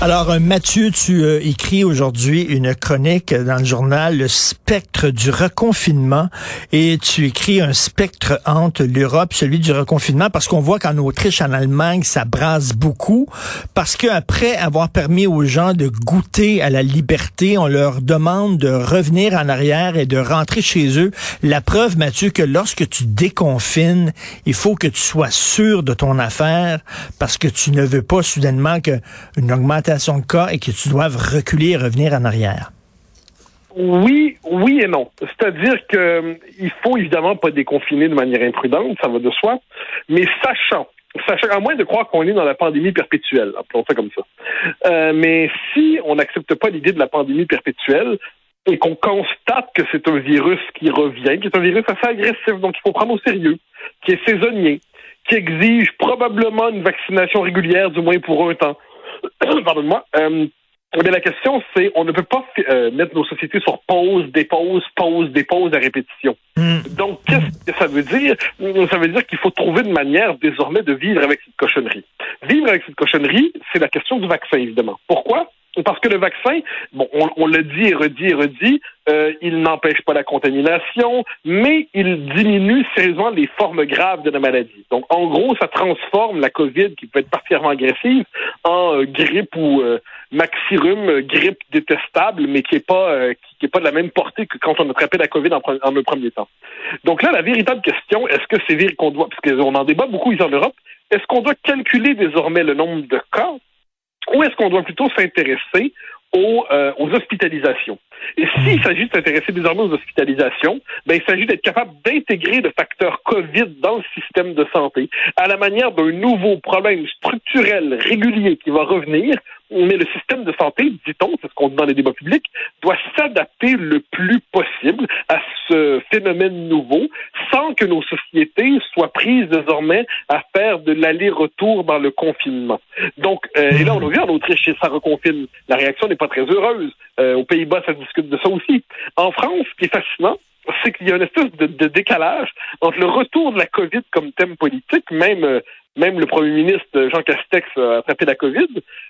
Alors, euh, Mathieu, tu euh, écris aujourd'hui une chronique dans le journal Le spectre du reconfinement et tu écris un spectre entre l'Europe, celui du reconfinement, parce qu'on voit qu'en Autriche, en Allemagne, ça brasse beaucoup, parce qu'après avoir permis aux gens de goûter à la liberté, on leur demande de revenir en arrière et de rentrer chez eux. La preuve, Mathieu, que lorsque tu déconfines, il faut que tu sois sûr de ton affaire, parce que tu ne veux pas soudainement qu'une augmentation de cas et que tu doives reculer et revenir en arrière? Oui, oui et non. C'est-à-dire que euh, il faut évidemment pas déconfiner de manière imprudente, ça va de soi, mais sachant sachant, à moins de croire qu'on est dans la pandémie perpétuelle, appelons ça comme ça. Euh, mais si on n'accepte pas l'idée de la pandémie perpétuelle et qu'on constate que c'est un virus qui revient, qui est un virus assez agressif, donc il faut prendre au sérieux, qui est saisonnier, qui exige probablement une vaccination régulière, du moins pour un temps, pardonne-moi. Euh, mais la question, c'est on ne peut pas euh, mettre nos sociétés sur pause, dépose, pause, dépose à répétition. Hmm. Donc, qu'est-ce que ça veut dire? Ça veut dire qu'il faut trouver une manière désormais de vivre avec cette cochonnerie. Vivre avec cette cochonnerie, c'est la question du vaccin, évidemment. Pourquoi? Parce que le vaccin, bon, on, on le dit et redit et redit, euh, il n'empêche pas la contamination, mais il diminue sérieusement les formes graves de la maladie. Donc, en gros, ça transforme la COVID, qui peut être particulièrement agressive, en euh, grippe ou euh, maxirhume, grippe détestable, mais qui n'est pas euh, qui, est pas de la même portée que quand on attrapait la COVID en, le premier temps. Donc là, la véritable question, est-ce que c'est qu'on doit, parce qu'on en débat beaucoup ici en Europe, est-ce qu'on doit calculer désormais le nombre de cas ou est-ce qu'on doit plutôt s'intéresser aux, euh, aux, hospitalisations? Et s'il s'agit de s'intéresser désormais aux hospitalisations, ben, il s'agit d'être capable d'intégrer le facteur COVID dans le système de santé à la manière d'un nouveau problème structurel régulier qui va revenir mais le système de santé, dit-on, c'est ce qu'on dit dans les débats publics, doit s'adapter le plus possible à ce phénomène nouveau sans que nos sociétés soient prises désormais à faire de l'aller-retour dans le confinement. Donc, euh, et là, on a vu en Autriche, ça reconfine. La réaction n'est pas très heureuse. Euh, aux Pays-Bas, ça discute de ça aussi. En France, ce qui est fascinant, c'est qu'il y a une espèce de, de, décalage entre le retour de la COVID comme thème politique, même euh, même le premier ministre Jean Castex a attrapé la COVID,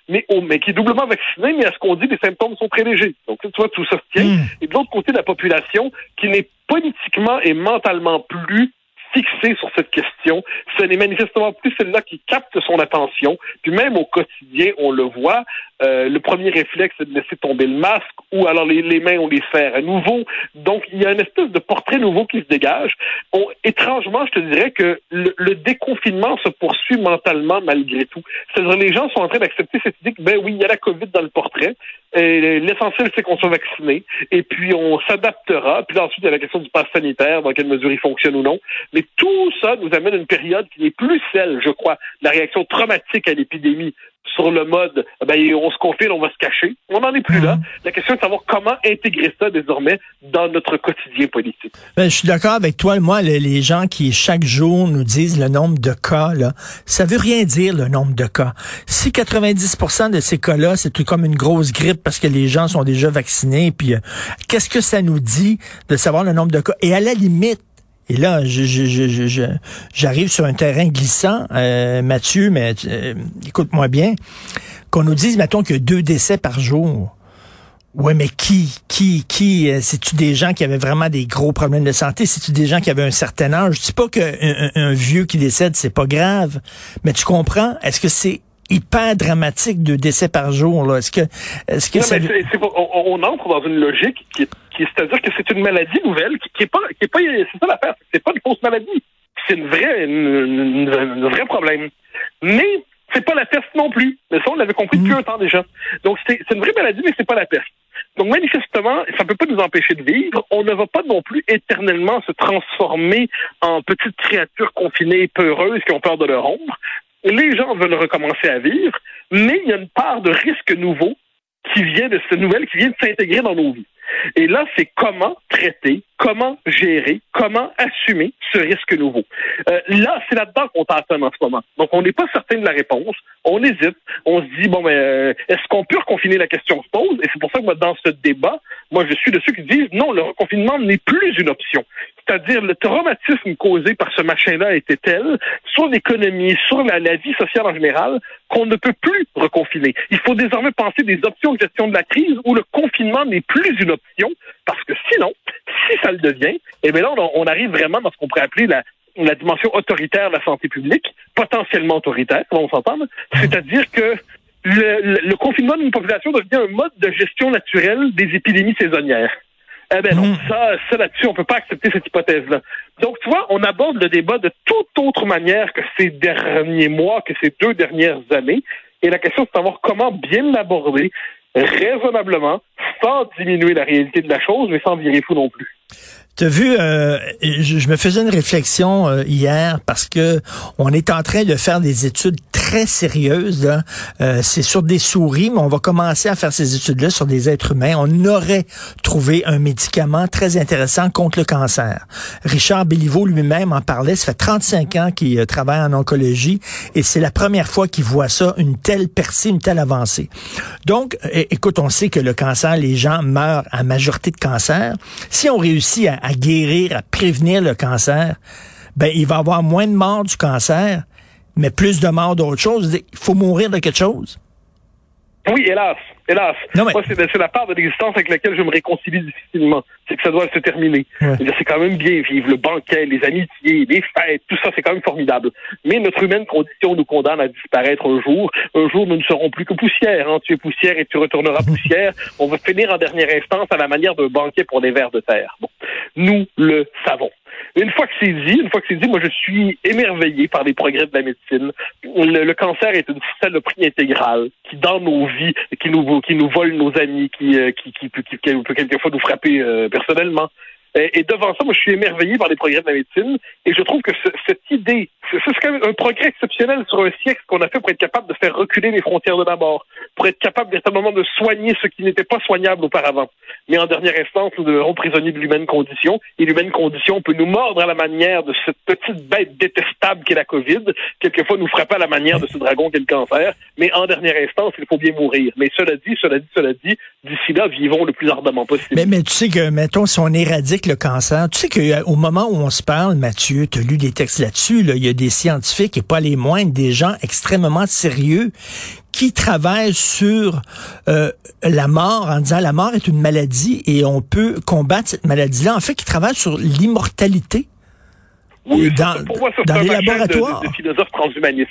mais, mais qui est doublement vacciné, mais à ce qu'on dit, les symptômes sont très légers. Donc, tu vois, tout ça se tient. Hmm. Et de l'autre côté, la population qui n'est politiquement et mentalement plus fixée sur cette question. Ce n'est manifestement plus celle-là qui capte son attention. Puis même au quotidien, on le voit, euh, le premier réflexe, c'est de laisser tomber le masque ou alors les, les, mains, on les serre à nouveau. Donc, il y a une espèce de portrait nouveau qui se dégage. On, étrangement, je te dirais que le, le, déconfinement se poursuit mentalement malgré tout. C'est-à-dire les gens sont en train d'accepter cette idée que, ben oui, il y a la COVID dans le portrait. L'essentiel, c'est qu'on soit vacciné. Et puis, on s'adaptera. Puis ensuite, il y a la question du pass sanitaire, dans quelle mesure il fonctionne ou non. Mais tout ça nous amène à une période qui n'est plus celle, je crois, la réaction traumatique à l'épidémie sur le mode ben, on se confine, on va se cacher. On n'en est plus là. Mhm. La question est de savoir comment intégrer ça désormais dans notre quotidien politique. Ben, je suis d'accord avec toi. Moi, les, gens qui chaque jour nous disent le nombre de cas, là, ça veut rien dire le nombre de cas. Si 90% de ces cas-là, c'est tout comme une grosse grippe parce que les gens sont déjà vaccinés, puis euh, qu'est-ce que ça nous dit de savoir le nombre de cas? Et à la limite, et là, j'arrive sur un terrain glissant, euh, Mathieu, mais euh, écoute-moi bien, qu'on nous dise, mettons, qu'il y a deux décès par jour. Ouais, mais qui, qui, qui, euh, c'est-tu des gens qui avaient vraiment des gros problèmes de santé? C'est-tu des gens qui avaient un certain âge? Je dis pas qu'un un, vieux qui décède, c'est pas grave, mais tu comprends? Est-ce que c'est hyper dramatique de décès par jour. Là? Est-ce que, est-ce que ça... on, entre dans une logique qui est, c'est-à-dire que c'est une maladie nouvelle qui, qui est pas, qui est pas, c'est ça l'affaire, c'est pas une fausse maladie. C'est une vraie, un vrai problème. Mais c'est pas la peste non plus. Mais ça, on l'avait compris depuis mm. un temps déjà. Donc c'est, c'est une vraie maladie, mais c'est pas la peste. Donc manifestement, ça ne peut pas nous empêcher de vivre. On ne va pas non plus éternellement se transformer en petites créatures confinées, peureuses, qui ont peur de leur ombre les gens veulent recommencer à vivre, mais il y a une part de risque nouveau qui vient de cette nouvelle, qui vient de s'intégrer dans nos vies. Et là, c'est comment traiter, comment gérer, comment assumer ce risque nouveau. Euh, là, c'est là-dedans qu'on t'attend en ce moment. Donc, on n'est pas certain de la réponse. On hésite. On se dit, bon, mais euh, est-ce qu'on peut reconfiner la question se pose? Et c'est pour ça que moi, dans ce débat, moi, je suis de ceux qui disent, non, le reconfinement n'est plus une option. C'est-à-dire, le traumatisme causé par ce machin-là était tel, sur l'économie, sur la vie sociale en général, qu'on ne peut plus reconfiner. Il faut désormais penser des options de gestion de la crise où le confinement n'est plus une option, parce que sinon, si ça le devient, eh bien là, on, on arrive vraiment dans ce qu'on pourrait appeler la, la dimension autoritaire de la santé publique, potentiellement autoritaire, on s'entend, c'est-à-dire que le, le, le confinement d'une population devient un mode de gestion naturelle des épidémies saisonnières. Eh ben non, Mm. ça, ça là-dessus, on peut pas accepter cette hypothèse-là. Donc, tu vois, on aborde le débat de toute autre manière que ces derniers mois, que ces deux dernières années. Et la question, c'est de savoir comment bien l'aborder raisonnablement, sans diminuer la réalité de la chose, mais sans virer fou non plus. T'as vu, euh, je, je me faisais une réflexion euh, hier parce que on est en train de faire des études très sérieuses. là. Euh, c'est sur des souris, mais on va commencer à faire ces études-là sur des êtres humains. On aurait trouvé un médicament très intéressant contre le cancer. Richard Béliveau lui-même en parlait. Ça fait 35 ans qu'il euh, travaille en oncologie et c'est la première fois qu'il voit ça, une telle percée, une telle avancée. Donc, écoute, on sait que le cancer, les gens meurent à majorité de cancer. Si on réussit à, à guérir, à prévenir le cancer, ben il va avoir moins de morts du cancer, mais plus de morts d'autres choses. Il faut mourir de quelque chose. Oui, hélas, hélas. Non, mais- Moi, c'est la part de l'existence avec laquelle je me réconcilie difficilement. C'est que ça doit se terminer. Ouais. C'est quand même bien vivre. Le banquet, les amitiés, les fêtes, tout ça, c'est quand même formidable. Mais notre humaine condition nous condamne à disparaître un jour. Un jour, nous ne serons plus que poussière. Hein. Tu es poussière et tu retourneras poussière. On va finir en dernière instance à la manière d'un banquet pour des vers de terre. Bon. Nous le savons. Une fois que c'est dit, une fois que c'est dit, moi je suis émerveillé par les progrès de la médecine. Le, cancer est une saloperie intégrale qui, dans nos vies, qui nous qui nous vole nos amis, qui euh, peut quelquefois nous frapper euh, personnellement. Et, et devant ça, moi je suis émerveillé par les progrès de la médecine et je trouve que ce- cette idée, c'est c'est quand même un progrès exceptionnel sur un siècle qu'on a fait pour être capable de faire reculer les frontières de la mort, pour être capable véritablement de soigner ce qui n'était pas soignable auparavant. Mais en dernière instance, nous demeurons prisonniers de l'humaine condition, et l'humaine condition peut nous mordre à la manière de cette petite bête détestable qu'est la COVID, quelquefois nous frapper à la manière de ce dragon qu'est le cancer, mais en dernière instance, il faut bien mourir. Mais cela dit, cela dit, cela dit, d'ici là, vivons le plus ardemment possible. Mais, mais tu sais que, mettons, si on éradique le cancer, tu sais qu'au moment où on se parle, Mathieu, tu as lu des textes là-dessus, là, il y a des scientifiques, et pas les moindres, des gens extrêmement sérieux qui travaillent sur euh, la mort en disant la mort est une maladie et on peut combattre cette maladie-là. En fait, qui travaillent sur l'immortalité. Oui, dans- ça, pour moi, ça, dans c'est un les de- laboratoires. De, de philosophes transhumanistes.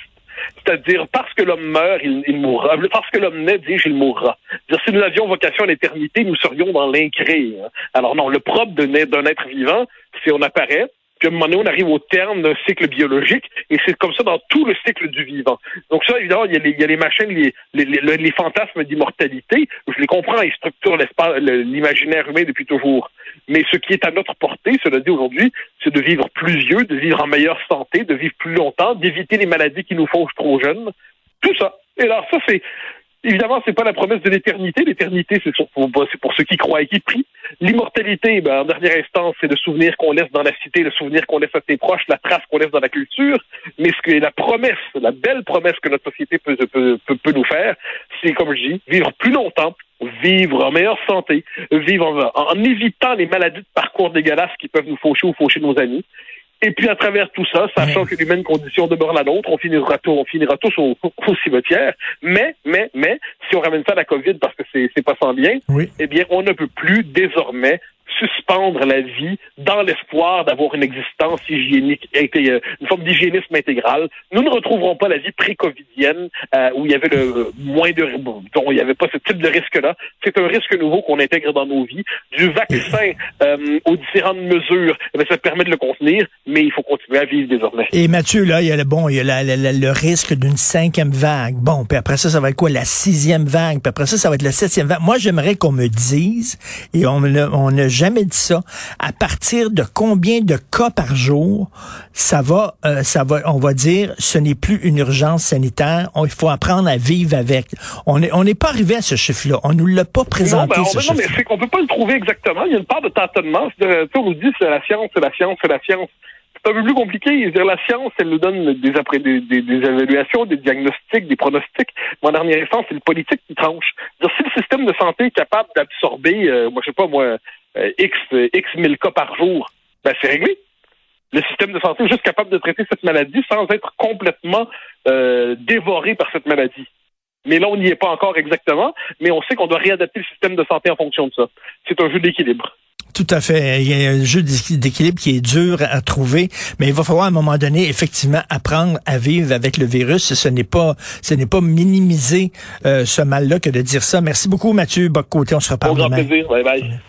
C'est-à-dire, parce que l'homme meurt, il, mourra. Parce que l'homme naît, dis-je, il mourra. C'est-à-dire, si nous avions vocation à l'éternité, nous serions dans l'incré. hein. Alors non, le propre d'un être vivant, c'est on apparaît, puis à un moment donné, on arrive au terme d'un cycle biologique, et c'est comme ça dans tout le cycle du vivant. Donc ça, évidemment, il y a les, a les les, les, les, fantasmes d'immortalité. Je les comprends, ils structurent l'imaginaire humain depuis toujours. Mais ce qui est à notre portée, cela dit aujourd'hui, c'est de vivre plus vieux, de vivre en meilleure santé, de vivre plus longtemps, d'éviter les maladies qui nous fauchent trop jeunes. Tout ça. Et alors ça, c'est évidemment, c'est pas la promesse de l'éternité. L'éternité, c'est pour, pour- ceux qui croient et qui prient. L'immortalité, ben, en dernière instance, c'est le souvenir qu'on laisse dans la cité, le souvenir qu'on laisse à ses proches, la trace qu'on laisse dans la culture. Mais ce que la promesse, la belle promesse que notre société peut, peut, peut, nous faire, c'est, comme je dis, vivre plus longtemps, vivre en meilleure santé, vivre en, en évitant les maladies de parcours dégueulasses qui peuvent nous faucher ou faucher nos amis. Et puis à travers tout ça, sachant que l'humaine condition demeure la nôtre, on finira tous, on finira tous au, au cimetière. Mais, mais, mais, si on ramène ça à la COVID parce que c'est, c'est pas sans lien, Oui. eh bien, on ne peut plus désormais suspendre la vie dans l'espoir d'avoir une existence hygiénique, et, euh, une forme d'hygiénisme intégral. Nous ne retrouverons pas la vie pré-covidienne euh, où il y avait le euh, moins de, il n'y avait pas ce type de risque-là. C'est un risque nouveau qu'on intègre dans nos vies. Du vaccin euh, aux différentes mesures, eh ça permet de le contenir, mais il faut continuer à vivre désormais. Et Mathieu, là, il y a le bon, il y a la- la- la- le risque d'une cinquième vague. Bon, puis après ça, ça va être quoi? La sixième vague. Puis après ça, ça va être la septième vague. Moi, j'aimerais qu'on me dise, et on ne- on n'a jamais dit ça. À partir de combien de cas par jour, ça va, euh, ça va, on va dire, ce n'est plus une urgence sanitaire. il faut apprendre à vivre avec. On n'est on n'est pas arrivé à ce chiffre-là. On nous l'a pas présenté. Non, ben, ce on, non mais c'est qu'on peut pas le trouver exactement. Il y a une part de tâtonnement. On nous dit c'est la science, c'est la science, c'est la science c'est un peu plus compliqué. Dire, la science, elle nous donne des, après, des, des, des, évaluations, des diagnostics, des pronostics. Mais en dernière instance, c'est le politique qui tranche. Dire, si le système de santé est capable d'absorber, euh, moi, je sais pas, moi, euh, X, X mille cas par jour, ben, c'est réglé. Le système de santé est juste capable de traiter cette maladie sans être complètement euh, dévoré par cette maladie. Mais là, on n'y est pas encore exactement, mais on sait qu'on doit réadapter le système de santé en fonction de ça. C'est un jeu d'équilibre. Tout à fait. Il y a un jeu d'équilibre qui est dur à trouver, mais il va falloir à un moment donné effectivement apprendre à vivre avec le virus. Ce n'est pas, ce n'est pas minimiser euh, ce mal-là que de dire ça. Merci beaucoup, Mathieu Boccoté. On se reparle Au grand demain. plaisir. Bye bye.